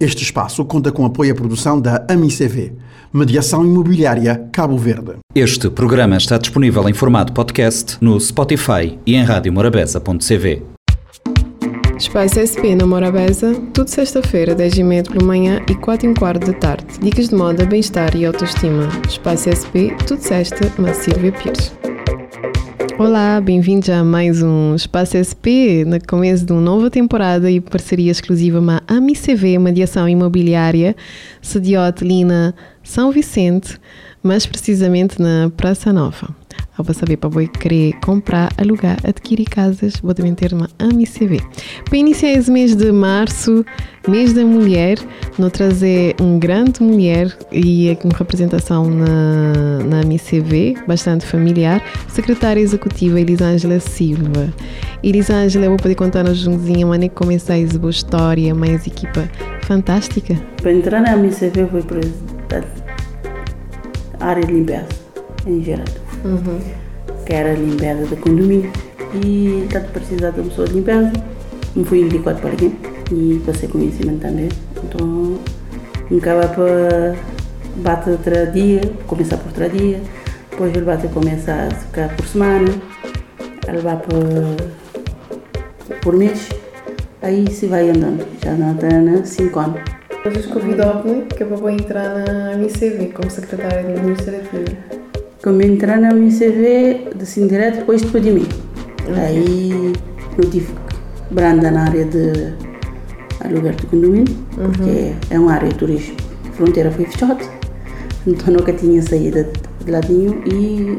Este espaço conta com apoio à produção da AMICV, Mediação Imobiliária Cabo Verde. Este programa está disponível em formato podcast no Spotify e em radiomorabeza.cv. Espaço SP na Morabeza, tudo sexta-feira, 10h30 pela manhã e 4 h quarto da tarde. Dicas de moda, bem-estar e autoestima. Espaço SP, tudo sexta, na Silvia Pires. Olá, bem-vindos a mais um Espaço SP, no começo de uma nova temporada e parceria exclusiva com a AMICV, Mediação Imobiliária, sediou Lina São Vicente, mais precisamente na Praça Nova. Vou saber para você querer comprar, alugar, adquirir casas, vou também ter uma AMICV. Para iniciar esse mês de março, mês da mulher, nós trazer um grande mulher e uma representação na, na AMICV, bastante familiar, secretária executiva Elisângela Silva. Elisângela, vou poder contar-nos juntinho a maneira que começar essa boa história, mais equipa fantástica. Para entrar na AMICV foi para a área de limpeza, em geral uhum. que era limpeza do condomínio. E tanto precisava de uma pessoa de limpeza, me fui indicado para aqui e passei conhecimento também. Então, acaba para bater outra dia, começar por outro dia, depois ele bate começar a ficar por semana, ele vai por, por mês, aí se vai andando, já não está 5 anos. Vocês convidou-me que é para entrar na MCV como secretária administrativa como entrar na UNICV assim direto depois de mim. Uhum. Aí eu tive branda na área de aluguer de condomínio, uhum. porque é uma área de turismo. A fronteira foi fechada, então nunca tinha saído de ladinho e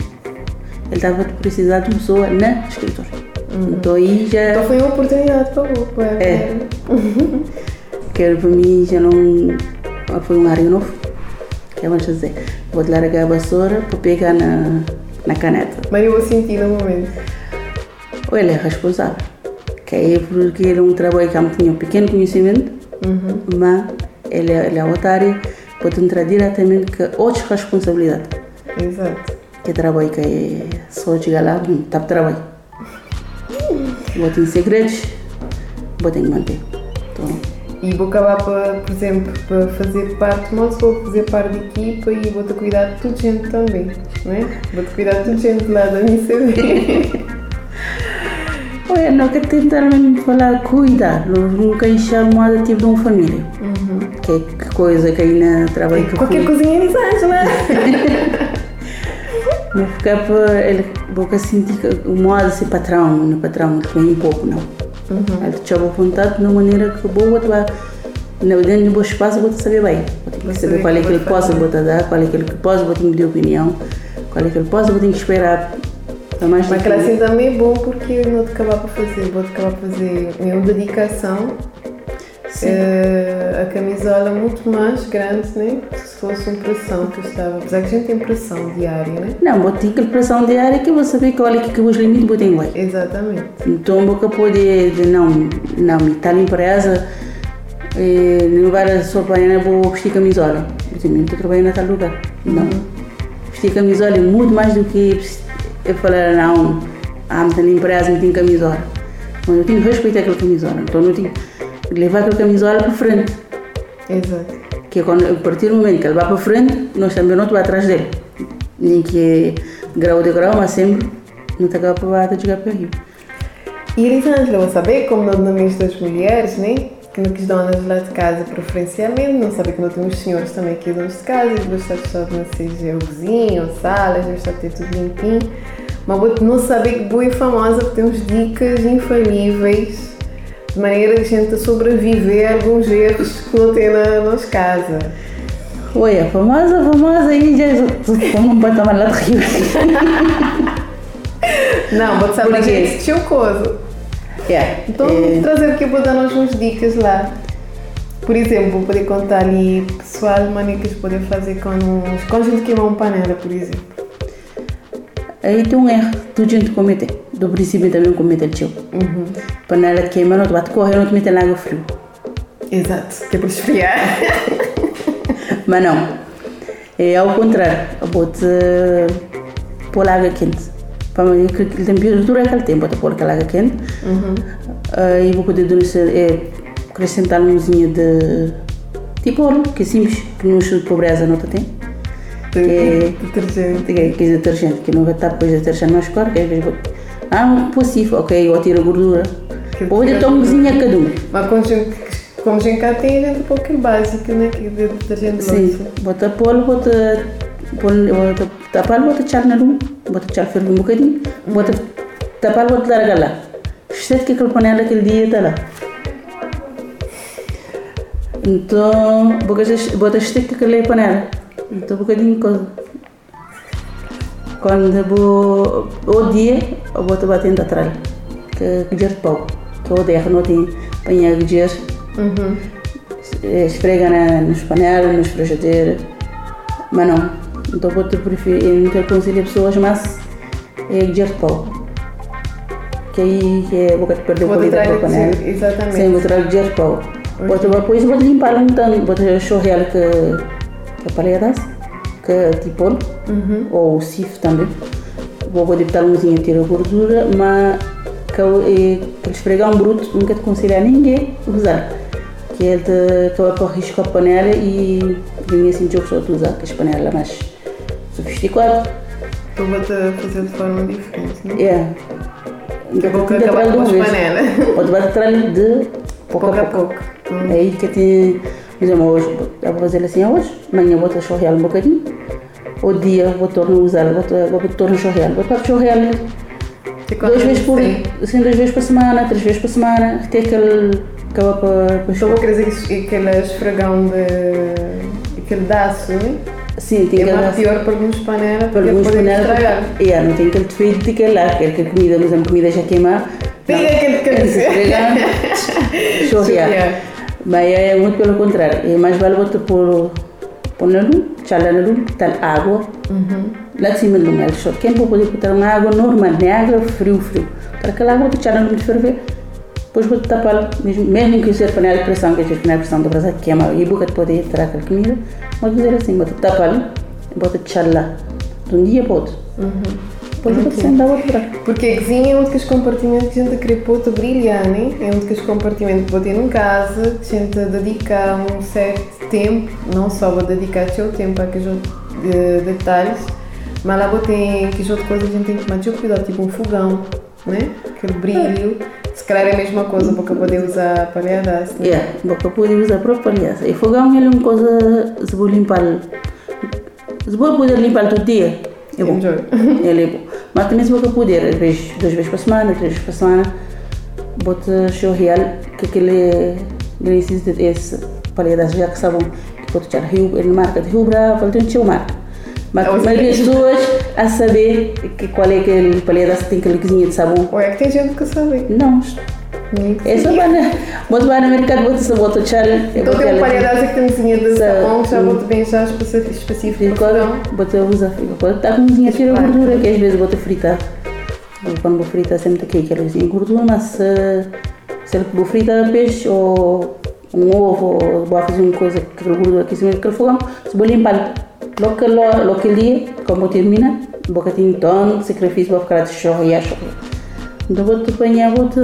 ele estava precisar de uma pessoa na escritório. Uhum. Então aí já. Então foi uma oportunidade para o É. é. Porque para mim já não. Foi uma área nova que vamos fazer? Vou largar a vassoura para pegar na, na caneta. Mas eu vou sentir no momento. Ele é responsável. Que é porque ele é um trabalho que eu tinha um pequeno conhecimento, uhum. mas ele é, ele é otário, pode entrar diretamente com outras responsabilidades. Exato. Que trabalho que é só chegar lá, está trabalho. Vou ter segredos, vou ter que manter. E vou acabar, para, por exemplo, para fazer parte, não só fazer parte da equipa e vou-te cuidar de tudo gente também, não é? Vou-te cuidar de tudo gente lá da minha CV. Olha, não quero tentar mesmo falar cuidar, nunca chamada tipo de uma família. Uhum. Que, é que coisa que ainda trabalho que Qualquer coisinha eles acham, não é? Não ficar para ele, vou sentir o modo de ser patrão, não patrão, não um pouco, não. Uhum. Tu te de uma maneira que boa, tu vai dentro do bom espaço, vou saber bem. Vou saber qual é que ele possa vou dar, qual é que ele possa, vou ter que opinião, qual é que ele possa, vou ter que esperar. Mas aquela assim também é bom porque eu não te acabar para fazer, vou te acabar para fazer minha dedicação Uh, a camisola é muito mais grande, né? Se fosse uma pressão que estava. Apesar que a gente tem pressão diária, né? Não, vou ter pressão diária que eu vou saber qual é que os limites vou ter Exatamente. Então, vou poder não, não, está na empresa, e, não vai só para vou vestir camisola. Eu estou trabalhando tal lugar. Não. Uhum. Vestir camisola é muito mais do que eu falar, não, me na empresa, me tem camisola. Então, eu tenho que respeitar aquela camisola. Então, eu tenho levar aquela camisola para frente. Exato. Que quando, a partir do momento que ele vai para frente, nós também não vamos atrás dele. Nem que grau de grau, mas sempre não está para chegar para rio. E Elisângela, vou saber como nós nomeamos das mulheres, né? Que não quis donas lá de casa preferencialmente, não sabe que nós temos senhores também que donos de casa, gostar de estar não seja o vizinho, salas, gostar de ter tudo limpinho. Mas não saber que boa e famosa porque temos dicas infalíveis de maneira a gente sobreviver a alguns erros que não tem na nossa casa. Oi, a famosa, a famosa aí já como não pode tomar lá de rio. Não, vou saber que gente coisa. Yeah. Então, é... trazer aqui, vou dar umas dicas lá. Por exemplo, vou poder contar ali pessoal maneiras poder fazer com os a gente queimar uma panela, por exemplo. Aí tem um erro que a gente comete. Do princípio também comete o tio. Uhum panela queima, não te bate correr, não te mete na água fria. Exato, que é para esfriar. Mas não, é ao contrário, eu vou-te pôr água quente. Para a temperatura é que ele tem, vou-te pôr aquela água quente uh, e vou poder é, acrescentar um de Tipo ouro, que simples, que nos de pobreza não tem. Que é, Detergente. que é que detergente, que não vai estar depois de detergente mais caro, que às vezes Ah, um possível, ok, eu tiro a gordura. Que Ou ainda tira- tomo cozinha cada um. Mas gente, como gente cá tem, a gente põe aquele básico, né? Que é de detergente de Sim, bota polo, bota, bota tapar, bota echar na luz, bota echar ferro um bocadinho, bota tapar, bota largar lá. Esquece que aquele panela aquele dia está lá. Então, bota bota estica aquela panela. Então, um bocadinho coisa. Quando vou, o dia, eu bota batendo atrás. Que que de pau. Eu derro, não tem panha de gelo. Uhum. esfrega na, nos panelas, nos frigideiros. Mas não. Então preferir, eu não quero aconselhar pessoas, mas é de pau. Que aí que é boca de perder qualidade da panela. de- exatamente. Vou trazer de pau. Bota depois vou limpar um tanto, vou ter chorrear que que a que tipo Uhum. ou o sif também. Vou vou botar umzinho a tirar a gordura, mas que é, que esfregar um bruto nunca te aconselhar ninguém usar. Que ele te acaba por risco a panela e ninguém sentiu que só tu usar, que as panelas mais sofisticadas. Tu vou te fazer de forma diferente, né? É. Então, Vou tu acabar com as panelas. Pode bater atrás de pouco a pouco. É aí que tem, exemplo, hoje, eu vou fazer assim hoje, amanhã vou te chorrear um bocadinho, o dia vou tornar a usar, vou, tornar a chorrear, vou para chorrear duas vezes por, sim. assim, duas vezes por semana, três vezes por semana, até aquele acaba para, para Então vou querer dizer que aquele esfregão de. aquele daço, né? Sim, tem É mais pior para alguns panelas para alguns estragar. é, não tem aquele defeito de que lá, que aquela comida, por exemplo, comida já queimar, Tem aquele que chorrear. Mas é muito pelo contrário. É mais vale você pôr, pôr na luz, chala na luz, botar água. Lá de cima do mel. Só quem pode poder botar uma água normal, nem água frio, frio. Para aquela água, você na luz de ferver. Depois vou tapar, mesmo, mesmo que seja panela de pressão, que a panela de pressão da brasa queima e boca de poder entrar aquela comida, pode fazer assim, bota tapar, bota lá. De um dia para outro. Depois você senta a outra. Porque a cozinha é um dos compartimentos que a gente querer pôr a brilhar, né? É um dos compartimentos que vou ter em casa, que a gente dedica um certo tempo, não só vou dedicar o seu tempo a aqueles outros eh, detalhes, mas lá vou ter aquelas outras coisas que a gente tem que tomar cuidado, tipo um fogão, né? Aquele brilho. Se calhar é a mesma coisa para poder usar a palhadas, né? É, boca pode usar a própria aliança. E fogão é uma coisa, se vou limpar, se vou poder limpar todo dia, é bom. Ele é bom. Mas também se vou poder, às vezes, duas vezes por semana, três vezes por semana, bota chorrear, que aquele, ele necessita desse palhadas já que sabem que pode echar rio, ele marca de Rio Bravo, ele tem que marca. Mas a maioria das pessoas a saber que qual é aquele que tem aquele cozinha de sabão. Ou é que tem gente que sabe. Não, Que é para, bota para no mercado, bota sabão, bota echar. Então tem um palhadas que tem cozinha de Sa- sabão, que já vou bem já específico para bota usa. Quando está com cozinha, tira a gordura, que às vezes bota fritar. Quando vou fritar, sempre aqui aquela cozinha gordura, mas se, se vou fritar peixe ou um ovo, ou vou fazer uma coisa com aquela gordura aqui em cima daquele fogão, se vou limpar logo que logo aquele dia, como termina, bocadinho de tom, sacrifício, vou ficar de chorro e a chorro. Então vou-te apanhar, vou-te.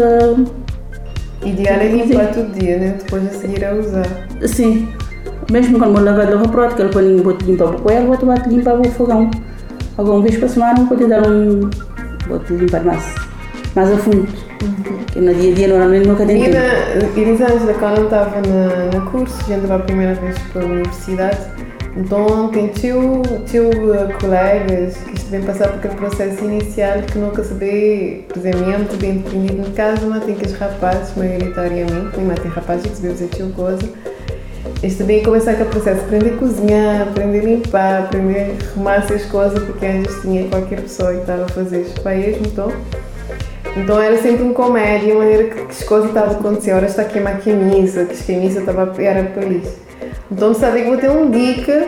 Ideal é limpar todo dia, né? Depois a seguir a usar. Sim. Mesmo quando vou lavar, lava pronto, aquele paninho vou-te limpar o coelho, vou-te vou-te limpar o fogão. Alguma vez por semana vou-te dar um. vou-te limpar mais, mais a fundo. Que no dia a dia normalmente nunca tem E tempo. na Elisângela, quando eu estava na, na curso, a gente vai a primeira vez para a universidade, então tem tio, tio eh, colegas que devem passar por aquele processo inicial que nunca se vê, por exemplo, eu muito bem definido em casa, mas tem que os rapazes, maioritariamente, nem mais tem rapazes que se vê fazer tio coisa, eles também começar aquele processo, aprender a cozinhar, aprender a limpar, aprender a arrumar essas coisas, porque antes tinha qualquer pessoa que estava a fazer para eles, então então era sempre um comédia, a maneira que as coisas estavam acontecendo. Ora está a queimar a camisa, que a camisa estava era para isso. Então sabia que vou ter um dica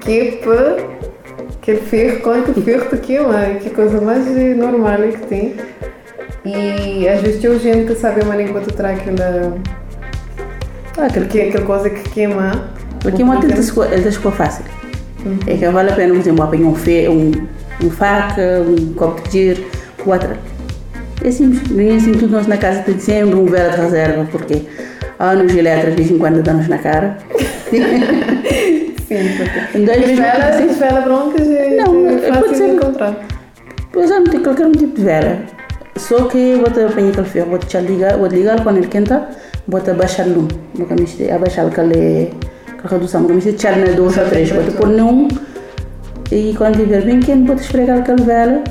que é para aquele ferro, quando o ferro te queima, que a coisa mais normal é que tem. E às vezes tem gente que sabe a maneira que tu traz aquela, Ah, aquele que, aquela coisa que queima. Porque uma tenta ele ficou fácil. É que vale a pena, por exemplo, apanhar um, fe, um, um faca, um copo de giro, outra. É simples, nem assim tudo nós na casa tem sempre um vela de reserva, porque há nos eletras de vez em quando dá-nos na cara. Sim, porque. Em dois se vela broncas é, Não, é fácil ser- de encontrar. Pois é, não tem qualquer um tipo de vela. Só que vou te apanhar aquele ferro, vou te ligar, vou ligar quando ele quenta, vou te abaixar o lume. Vou te abaixar aquele, aquela redução, vou te echar na duas ou três, vou te pôr num e quando tiver bem quente, vou te esfregar aquela vela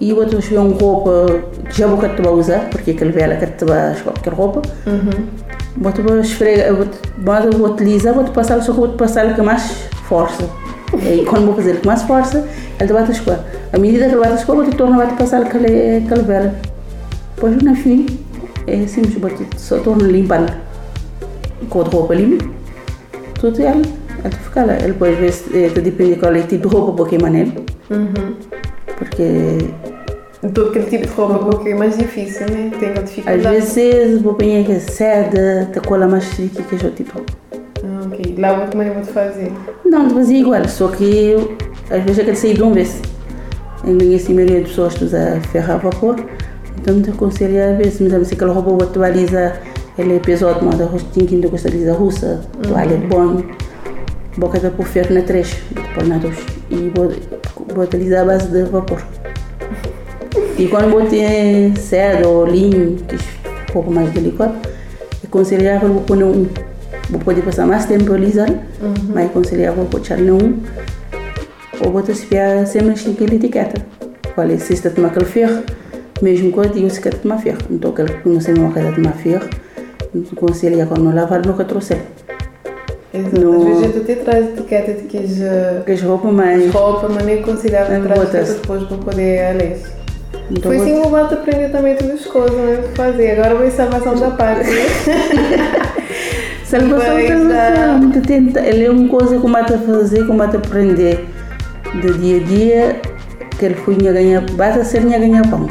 e vou te vestir uma roupa que já vou que te vai usar, porque aquele vela que te vai escolher aquela roupa. Vou te esfregar, vou vou utilizar, vou te passar, só que vou te passar com mais força. E quando vou fazer com mais força, ele te bate a escola. À medida que ele bate a escola, vou te tornar a te passar aquela, aquela vela. Depois no fim, é simples, vou te só tornar limpar com a roupa limpa. Tudo ela, ela fica lá. Ele depois vê se eh, depende de qual é tipo de roupa porque é nele. Porque Todo aquele tipo de roupa um pouquinho mais difícil, né? Tem a às dificuldade. vezes vou pegar que é seda, te cola mais chique que é o tipo. Ah, ok. Lá vou também vou fazer. Não, de fazia igual, só que às vezes é que sair de uma vez. Em assim, a maioria das pessoas usa ferro a vapor, então te aconselho às vezes, mas se aquela roupa atualiza, ela é pesada, mas a rostinha que ainda gosta de russa, toalha de banho, boca de pôr ferro na três, pôr na dois, e vou, vou utilizar a base de vapor. E quando vou ter seda ou linho, que é um pouco mais delicado, é aconselhável vou pôr um. Vou poder passar mais tempo a alisar, mas é aconselhável vou pôr um. Ou vou te espiar sempre assim aquela etiqueta. Qual é se está a tomar aquele ferro, mesmo quando eu se quer tomar ferro. Então, aquele que não sei uma coisa tomar ferro, aconselho quando não lavar, nunca trouxe. Exato. No- Às vezes a até traz etiqueta de que as Porque as roupas mais. roupa, mas nem botas. etiqueta depois para poder a ler. Então, Foi vou- assim que o Bato aprender também todas as coisas, né? de fazer. Agora vou em salvação da pátria. Salvação da. Tu tenta- Ele é uma coisa que bate a fazer, que bate a aprender de dia a dia, que ele foi a ganhar, basta ser a ganhar pão.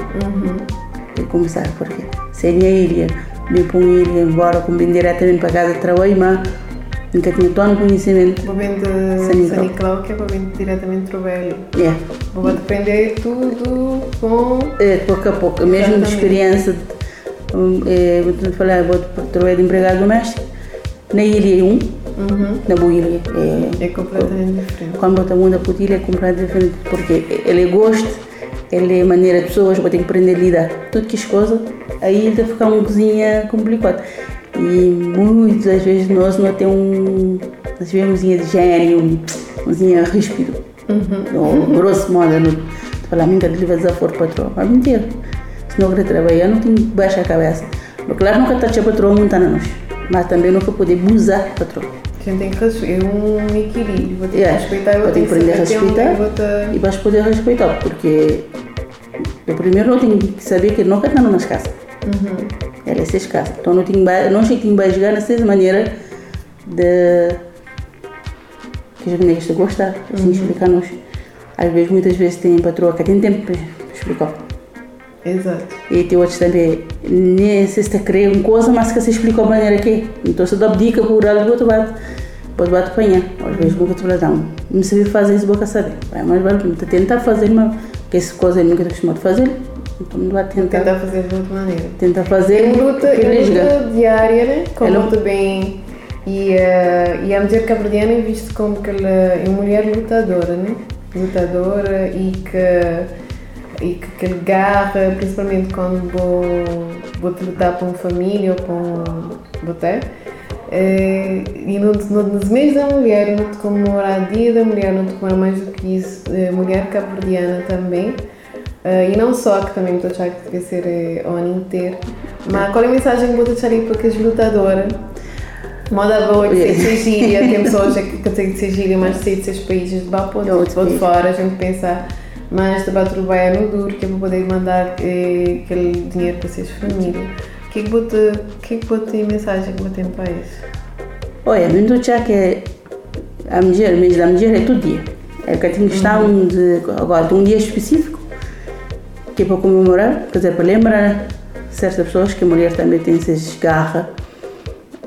E começar, porque se ele iria, me põe ele embora, com bem diretamente para casa de trabalho, mas nunca tinha todo o conhecimento. Vou vendo São de Nicolau. Nicolau, que é para vir diretamente do velho. Vou aprender tudo com. é, pouco a pouco, mesmo de Exatamente. experiência, é, vou te falar, vou trabalhar de empregado doméstico, na ilha é um, na boa ilha é É completamente diferente. quando bota muda para ele é completamente diferente porque ele é gosto, ele é maneira de pessoas, vai ter que aprender a lidar. Tudo que as coisas, aí ele fica uma cozinha complicada. E muitas vezes nós não temos um, nós tivemos de gênio, cozinha ríspido, ou grosso modo, não falar que ele vai desaforo patrão, mas mentira. Se não quer trabalhar, não tem que baixar a cabeça. Claro, nunca está a patrão montando nós, mas também nunca poder abusar patrão. A gente tem que respeitar. É um equilíbrio. Vou ter que É, respeitar e vou ter ter que que aprender a respeitar. eu vou te- e vais poder respeitar, porque eu primeiro eu tenho que saber que nunca está nas casas. Ela é seis casas. Então não ba- não sei que jogar nessa maneira de que as meninas gostar, assim explicar-nos. Às vezes, muitas vezes tem patroa que tem tempo para explicar. Exato. E tem outros também, nem se está querer uma coisa, mas que se explica a maneira que é. Então se dá dica por algo, tu vai, pode vai apanhar. Às vezes nunca te um. Não sabe fazer isso, boca saber. Vai mais vale tentar fazer, mas que essa coisa ele nunca está acostumado a fazer. Então não vai tentar, Tentar fazer de outra maneira. tentar fazer. É luta, que é luta diária, né? Como luta bem. E, eh, e a mulher cabo-verdiana é vista como que ela é uma mulher lutadora, né? Lutadora e que, e que aquele garra, principalmente quando vou, vou lutar para uma família ou para um boté. Eh, e no, no, nos meses da mulher, não te comemora o dia da mulher, não te comemora mais do que isso, eh, mulher cabo-verdiana também. Eh, e não só, que também estou a achar que deve ser eh, o ano inteiro. Mas qual é a mensagem que vou deixar aí para as lutadoras? Moda boa que sei de ser gíria, tem pessoas que que de ser gíria, mas sei de seis países de Bapo, de de fora, a gente pensa, mas de Baturbaia no duro, que é para poder mandar eh, aquele dinheiro para suas famílias. O que é que vou te, que é que vou ter mensagem que vou ter para isso? Olha, eu estou achar que a mulher, mês da mulher é todo dia. É que tem que estar um de, agora, de um dia específico, que é para comemorar, quer dizer, para lembrar certas pessoas que a mulher também tem essas garras.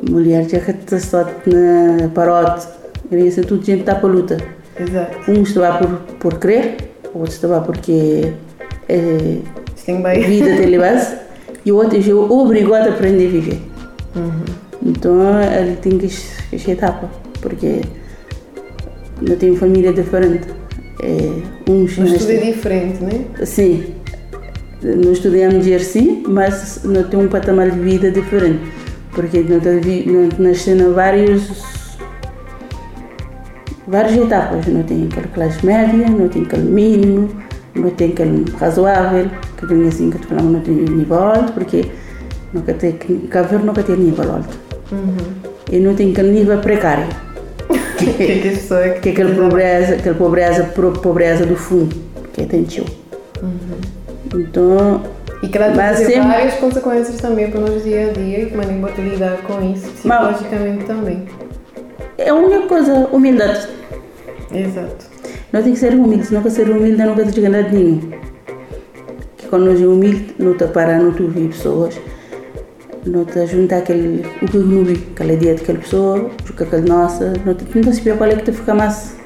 Mulher já que está só na parote, e é tudo gente está para a luta. Exato. Uns estão por, por querer, outros estão porque é vida tem base, e outros é obrigado a aprender a viver. Então ele tem que essa etapa. porque eu tenho família diferente. É, uns Um estudo é nascem- diferente, né? Sim, nós estudamos GRC, mas não tem um patamar de vida diferente, porque nós nascemos vários várias etapas, não tem aquela classe média, não tem aquele mínimo, não tem aquele razoável, que tem assim que tu falamos não tem nível alto, porque nunca tem Verde nunca tem nível alto. E não tem aquele nível precário. que é que pessoas que é aquela pobreza, aquela pobreza, pobreza do fundo, que é tentiu. Então, E que ela tem Mas trazer sempre- várias consequências também para o nosso dia a dia e que maneira de lidar com isso psicologicamente também. é a única coisa, humildade. Exato. Nós temos que ser humildes, se não ser humilde, não vai chegar a nada nenhum. Que quando nós é humilde, não está parando, não ouvir pessoas, não está juntar aquele, o que não vi, aquela ideia daquela pessoa, com aquela nossa, não está não saber qual é que te fica mais,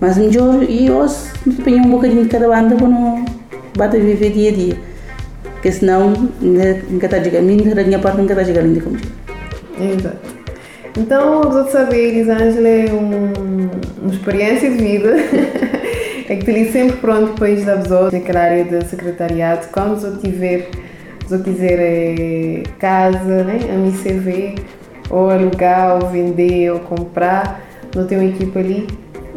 mais melhor e hoje não te apanhar um bocadinho de cada banda para não bata viver dia a dia. Porque senão, nunca está chegando, da minha parte, nunca está chegando ainda como Exato. Então, vamos outros saber, Elisângela, é um, uma experiência de vida. é que te sempre pronto para ir da pessoa naquela área de secretariado. Quando eu tiver, eu quiser eh, casa, né, a minha CV, ou alugar, ou vender, ou comprar, não tem uma equipa ali.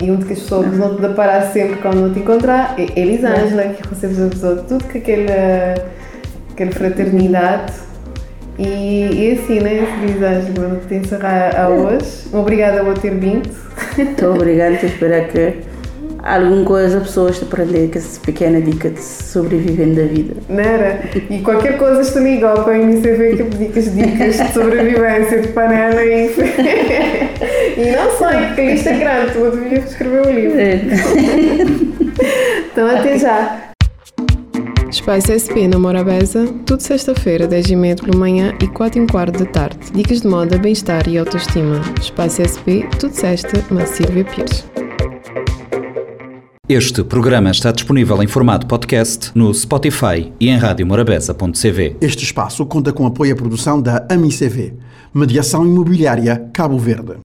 E onde que as pessoas não te deparar sempre quando não te encontrar é Elisângela, que recebe a pessoa tudo com aquela, aquela fraternidade. E, e assim, né, Elisângela, vamos te encerrar a hoje. Obrigada por ter vindo. Estou obrigada espero que alguma coisa as pessoas te aprender com essa pequena dica de sobrevivendo da vida. Não era? E qualquer coisa estou igual para a MCV que dicas, dicas de sobrevivência de panela e. e não só, porque a lista é grande, tu devias escrever um livro. Então até já. Espaço SP na Morabeza, tudo sexta-feira, 10h30 pela manhã e 4 h quarto da tarde. Dicas de moda, bem-estar e autoestima. Espaço SP, tudo sexta, na Silvia Pires. Este programa está disponível em formato podcast no Spotify e em radiomorabeza.cv. Este espaço conta com apoio à produção da AMICV, Mediação Imobiliária Cabo Verde.